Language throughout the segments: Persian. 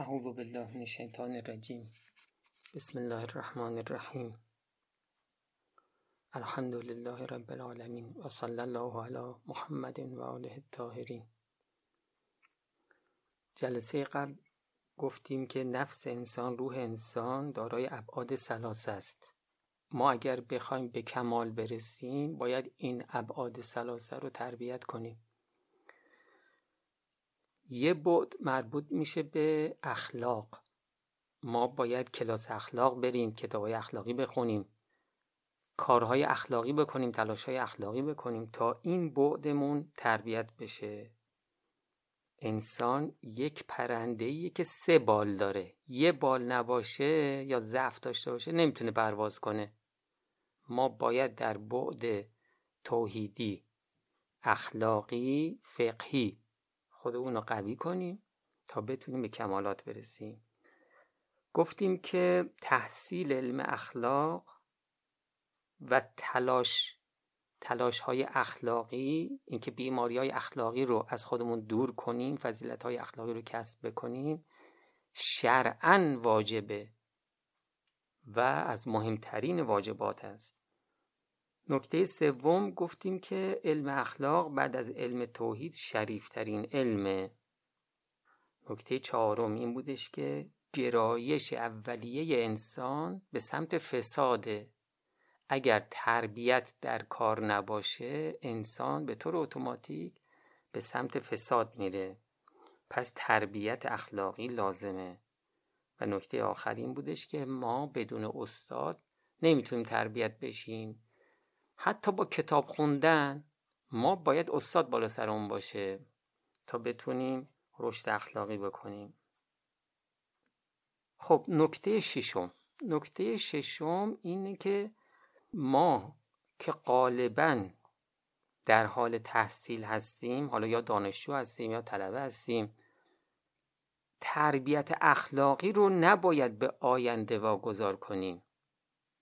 اعوذ بالله من الشیطان الرجیم بسم الله الرحمن الرحیم الحمد لله رب العالمین و الله علی محمد و آله الطاهرین جلسه قبل گفتیم که نفس انسان روح انسان دارای ابعاد سلاس است. ما اگر بخوایم به کمال برسیم باید این ابعاد سلاسه رو تربیت کنیم. یه بعد مربوط میشه به اخلاق. ما باید کلاس اخلاق بریم کتابای اخلاقی بخونیم کارهای اخلاقی بکنیم تلاشهای اخلاقی بکنیم تا این بعدمون تربیت بشه. انسان یک پرنده که سه بال داره. یه بال نباشه یا ضعف داشته باشه نمی‌تونه پرواز کنه. ما باید در بعد توحیدی اخلاقی فقهی خودمون رو قوی کنیم تا بتونیم به کمالات برسیم. گفتیم که تحصیل علم اخلاق و تلاش تلاش های اخلاقی اینکه بیماری های اخلاقی رو از خودمون دور کنیم فضیلت های اخلاقی رو کسب بکنیم شرعا واجبه و از مهمترین واجبات است. نکته سوم گفتیم که علم اخلاق بعد از علم توحید شریفترین علمه نکته چهارم این بودش که گرایش اولیه انسان به سمت فساده اگر تربیت در کار نباشه انسان به طور اتوماتیک به سمت فساد میره. پس تربیت اخلاقی لازمه. و نکته آخرین بودش که ما بدون استاد نمی‌تونیم تربیت بشیم. حتی با کتاب خوندن ما باید استاد بالا سرمون باشه تا بتونیم رشد اخلاقی بکنیم. خب نکته ششم. نکته ششم اینه که ما که غالبا در حال تحصیل هستیم حالا یا دانشجو هستیم یا طلبه هستیم تربیت اخلاقی رو نباید به آینده واگذار کنیم.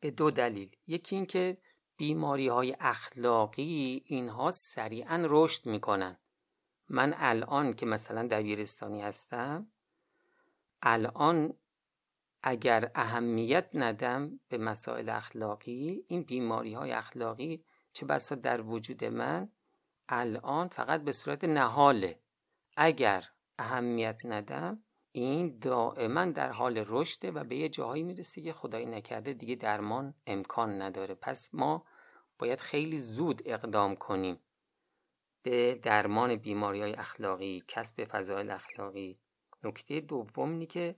به دو دلیل. یکی اینکه بیماری های اخلاقی اینها سریعا رشد می‌کنن. من الان که مثلا دبیرستانی هستم الان اگر اهمیت ندم به مسائل اخلاقی این بیماری های اخلاقی چه بسا در وجود من الان فقط به صورت نهاله. اگر اهمیت ندم این دائما در حال رشده و به یه جاهایی می‌رسه که خدایی نکرده دیگه درمان امکان نداره. پس ما باید خیلی زود اقدام کنیم به درمان بیماری های اخلاقی کسب فضایل اخلاقی. نکته دوم اینه که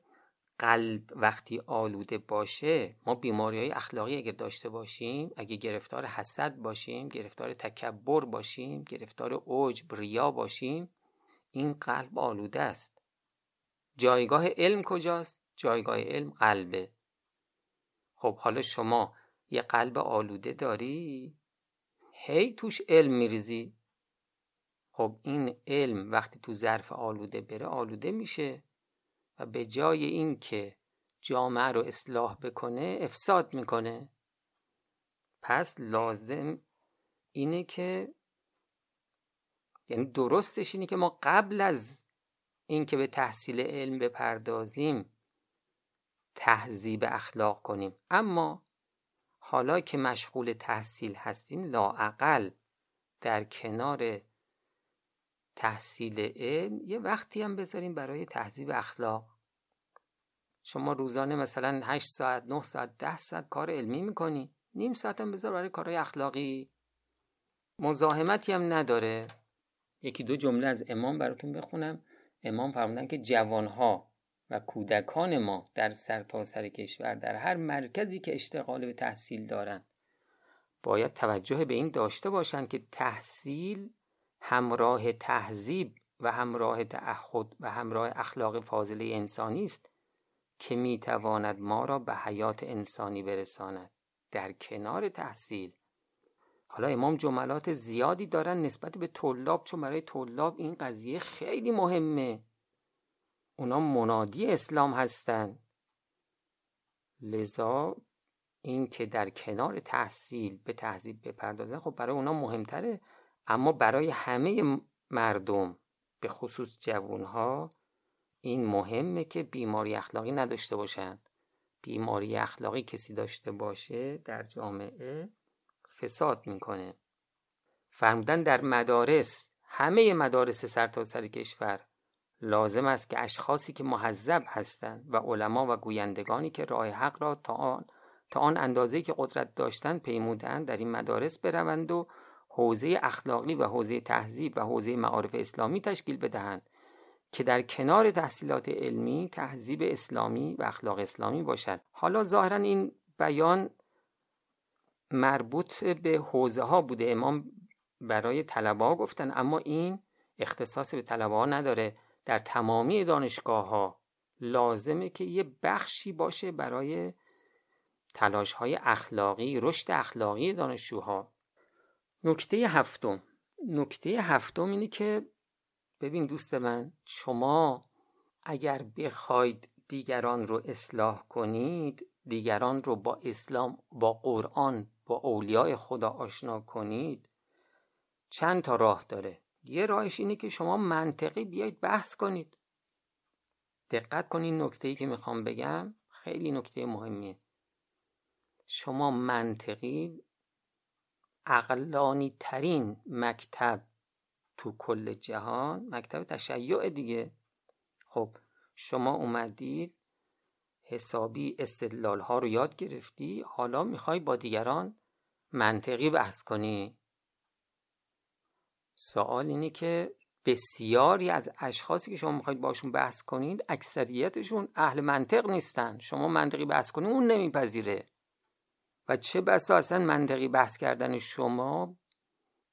قلب وقتی آلوده باشه ما بیماری های اخلاقی اگر داشته باشیم اگه گرفتار حسد باشیم گرفتار تکبر باشیم گرفتار عجب ریا باشیم این قلب آلوده است. جایگاه علم کجاست؟ جایگاه علم قلبه. خب حالا شما یه قلب آلوده داری؟ هی توش علم میریزی. خب این علم وقتی تو ظرف آلوده بره آلوده میشه و به جای اینکه جامعه رو اصلاح بکنه افساد می‌کنه. پس لازم اینه که یعنی درستش اینه که ما قبل از اینکه به تحصیل علم بپردازیم تهذیب اخلاق کنیم. اما حالا که مشغول تحصیل هستیم لاعقل در کنار تحصیل علم یه وقتی هم بذاریم برای تهذیب اخلاق. شما روزانه مثلا 8 ساعت 9 ساعت 10 ساعت کار علمی می‌کنی نیم ساعت هم بذار برای کارهای اخلاقی. مزاحمتی هم نداره. یکی دو جمله از امام براتون بخونم. امام فرمودن که جوانها و کودکان ما در سرتاسر سر کشور در هر مرکزی که اشتغال به تحصیل دارند باید توجه به این داشته باشند که تحصیل همراه تهذیب و همراه تعهد و همراه اخلاق فاضله انسانی است که می‌تواند ما را به حیات انسانی برساند در کنار تحصیل. حالا امام جملات زیادی دارن نسبت به طلاب چون برای طلاب این قضیه خیلی مهمه. اونا منادی اسلام هستند لذا این که در کنار تحصیل به تهذیب بپردازن خب برای اونا مهمتره. اما برای همه مردم به خصوص جوانها این مهمه که بیماری اخلاقی نداشته باشند بیماری اخلاقی کسی داشته باشه در جامعه فساد می‌کنه. فرمودن در مدارس همه مدارس سرتاسر سر کشور لازم است که اشخاصی که محذب هستند و علما و گویندگانی که راه حق را تا آن تا آن اندازه که قدرت داشتن پیمودند در این مدارس بروند و حوزه اخلاقی و حوزه تهذیب و حوزه معارف اسلامی تشکیل بدهند که در کنار تحصیلات علمی تهذیب اسلامی و اخلاق اسلامی باشد. حالا ظاهرا این بیان مربوط به حوزه ها بوده. امام برای طلبه گفتن اما این اختصاص به طلبه ها نداره. در تمامی دانشگاه ها لازمه که یه بخشی باشه برای تلاش های اخلاقی رشد اخلاقی دانشجوها. نکته هفتم. نکته هفتم اینه که ببین دوست من شما اگر بخواید دیگران رو اصلاح کنید دیگران رو با اسلام با قرآن با اولیای خدا آشنا کنید چند تا راه داره. یه راهش اینه که شما منطقی بیاید بحث کنید. دقت کنید نکته ای که می‌خوام بگم خیلی نکته مهمیه. شما منطقی اقلانی ترین مکتب تو کل جهان مکتب تشیع دیگه. خب شما اومدید حسابی استدلال ها رو یاد گرفتی حالا می‌خوای با دیگران منطقی بحث کنی؟ سوال اینه که بسیاری از اشخاصی که شما می‌خواید باشون بحث کنید اکثریتشون اهل منطق نیستن. شما منطقی بحث کنید اون نمیپذیره. و چه بسا اصلا منطقی بحث کردن شما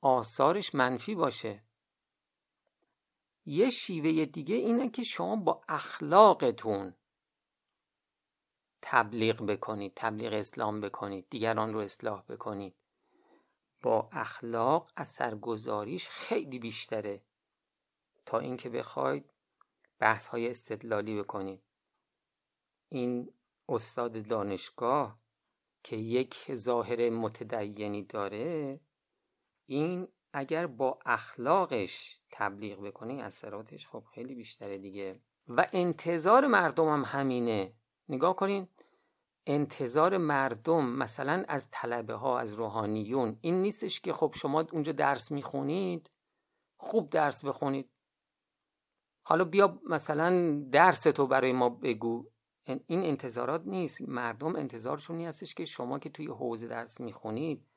آثارش منفی باشه. یه شیوه دیگه اینه که شما با اخلاقتون تبلیغ بکنید تبلیغ اسلام بکنید دیگران رو اصلاح بکنید. با اخلاق اثرگذاریش خیلی بیشتره تا اینکه بخواید بحث های استدلالی بکنید. این استاد دانشگاه که یک ظاهر متدینی داره این اگر با اخلاقش تبلیغ بکنه اثراتش خب خیلی بیشتره دیگه. و انتظار مردم هم همینه. نگاه کنین انتظار مردم مثلا از طلبه ها از روحانیون این نیستش که خب شما اونجا درس می‌خونید خوب درس بخونید. حالا بیا مثلا درس تو برای ما بگو. این انتظارات نیست. مردم انتظارشون هستش که شما که توی حوزه درس می‌خونید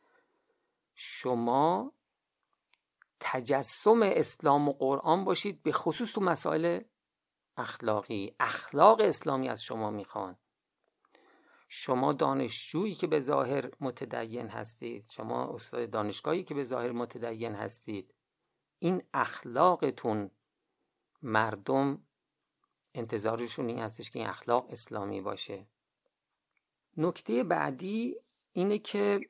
شما تجسم اسلام و قرآن باشید به خصوص تو مسائل اخلاقی. اخلاق اسلامی از شما می‌خوان. شما دانشجویی که به ظاهر متدین هستید. شما استاد دانشگاهی که به ظاهر متدین هستید. این اخلاقتون مردم انتظارشون این هستش که این اخلاق اسلامی باشه. نکته بعدی اینه که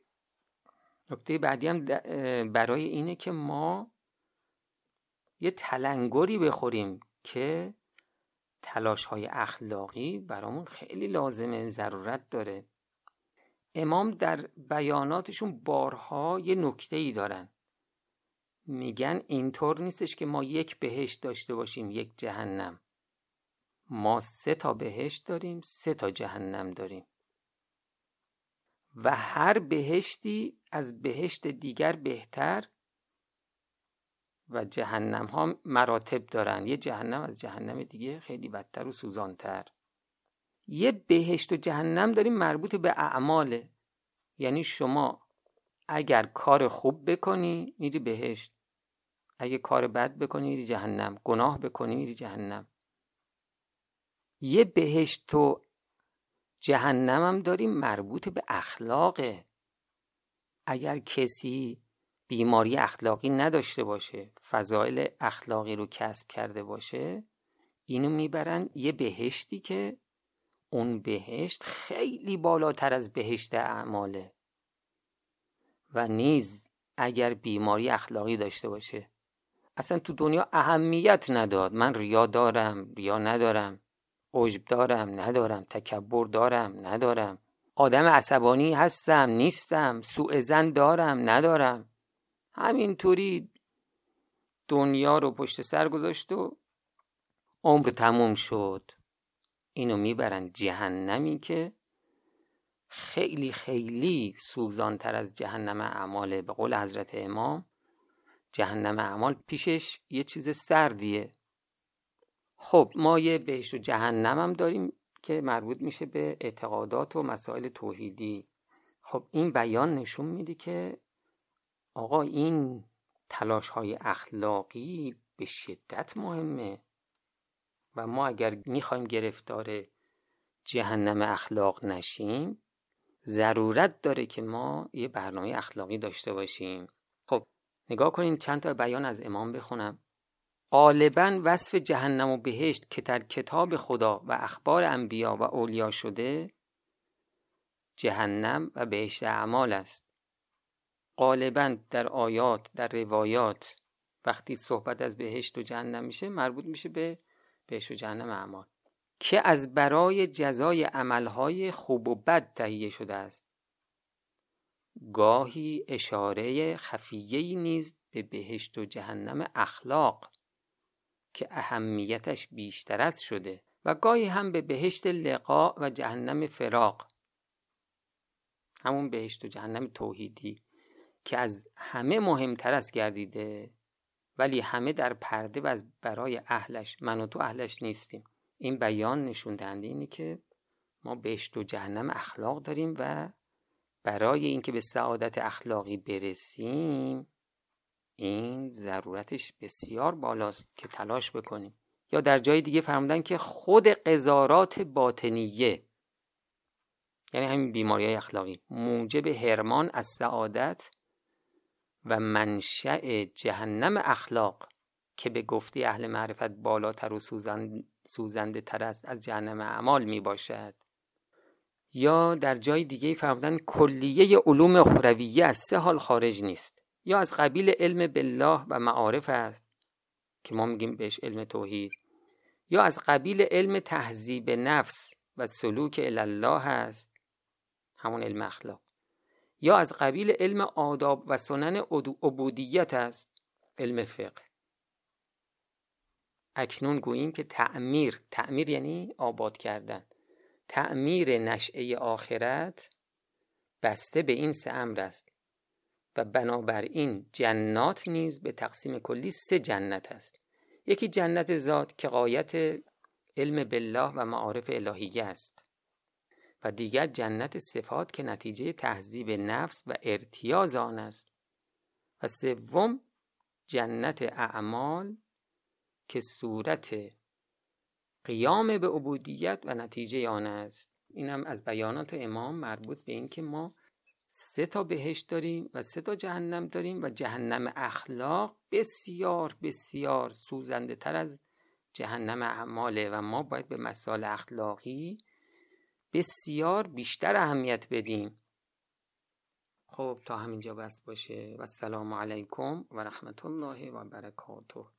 نکته بعدی هم برای اینه که ما یه تلنگری بخوریم که تلاش های اخلاقی برامون خیلی لازمه ضرورت داره. امام در بیاناتشون بارها یه نکته ای دارن. میگن اینطور نیستش که ما یک بهشت داشته باشیم یک جهنم. ما سه تا بهشت داریم سه تا جهنم داریم. و هر بهشتی از بهشت دیگر بهتر و جهنم ها مراتب دارن. یه جهنم از جهنم دیگه خیلی بدتر و سوزانتر. یه بهشت و جهنم داریم مربوط به اعماله یعنی شما اگر کار خوب بکنی میری بهشت. اگه کار بد بکنی میری جهنم. گناه بکنی میری جهنم. یه بهشت و جهنم هم داریم مربوط به اخلاقه. اگر کسی بیماری اخلاقی نداشته باشه فضایل اخلاقی رو کسب کرده باشه اینو می‌برن یه بهشتی که اون بهشت خیلی بالاتر از بهشت اعماله. و نیز اگر بیماری اخلاقی داشته باشه اصلا تو دنیا اهمیت نداد. من ریا دارم ریا ندارم. عجب دارم ندارم تکبر دارم ندارم. آدم عصبانی هستم نیستم سوء زن دارم ندارم. همینطوری دنیا رو پشت سر گذاشت و عمر تموم شد. اینو می‌برن جهنمی که خیلی خیلی سوزانتر از جهنم اعماله. به قول حضرت امام جهنم اعمال پیشش یه چیز سردیه. خب ما یه بهشت و جهنم هم داریم که مربوط میشه به اعتقادات و مسائل توحیدی. خب این بیان نشون میده که آقا این تلاش های اخلاقی به شدت مهمه و ما اگر می‌خوایم گرفتار جهنم اخلاق نشیم ضرورت داره که ما یه برنامه اخلاقی داشته باشیم. خب نگاه کنین چند تا بیان از امام بخونم. غالبا وصف جهنم و بهشت که در کتاب خدا و اخبار انبیا و اولیا شده جهنم و بهشت اعمال است. غالبا در آیات در روایات وقتی صحبت از بهشت و جهنم میشه مربوط میشه به بهشت و جهنم اعمال که از برای جزای عملهای خوب و بد تهیه شده است. گاهی اشاره خفیهی نیز به بهشت و جهنم اخلاق که اهمیتش بیشتر از شده و گاهی هم به بهشت لقا و جهنم فراق. همون بهشت و جهنم توحیدی که از همه مهمتر است گردیده ولی همه در پرده و از برای اهلش من و تو اهلش نیستیم. این بیان نشون دهنده اینه که ما بهشت و جهنم اخلاق داریم و برای اینکه به سعادت اخلاقی برسیم این ضرورتش بسیار بالاست که تلاش بکنیم. یا در جای دیگه فرمودن که خود قضارات باطنیه. یعنی همین بیماری های اخلاقی. موجب هرمان از سعادت و منشأ جهنم اخلاق که به گفته اهل معرفت بالاتر و سوزنده تر است از جهنم اعمال می باشد یا در جای دیگه فرمودن کلیه علوم اخرویه از سه حال خارج نیست. یا از قبیل علم بالله و معارف است که ما میگیم بهش علم توحید یا از قبیل علم تهذیب نفس و سلوک الله است همون علم اخلاق یا از قبیل علم آداب و سنن عبودیت است علم فقه. اکنون گوییم که تعمیر تعمیر یعنی آباد کردن. تعمیر نشعه آخرت بسته به این سه امر است. و بنابراین جنات نیز به تقسیم کلی سه جنت است. یکی جنت ذات که قایت علم بالله و معارف الهیه است و دیگر جنت صفات که نتیجه تهذیب نفس و ارتیاز آن است. و سوم جنت اعمال که صورت قیام به عبودیت و نتیجه آن است. اینم از بیانات امام مربوط به اینکه ما سه تا بهشت داریم و سه تا جهنم داریم و جهنم اخلاق بسیار بسیار سوزنده تر از جهنم اعماله و ما باید به مسائل اخلاقی بسیار بیشتر اهمیت بدیم. خب تا همینجا بس باشه. و السلام علیکم و رحمت الله و برکاته.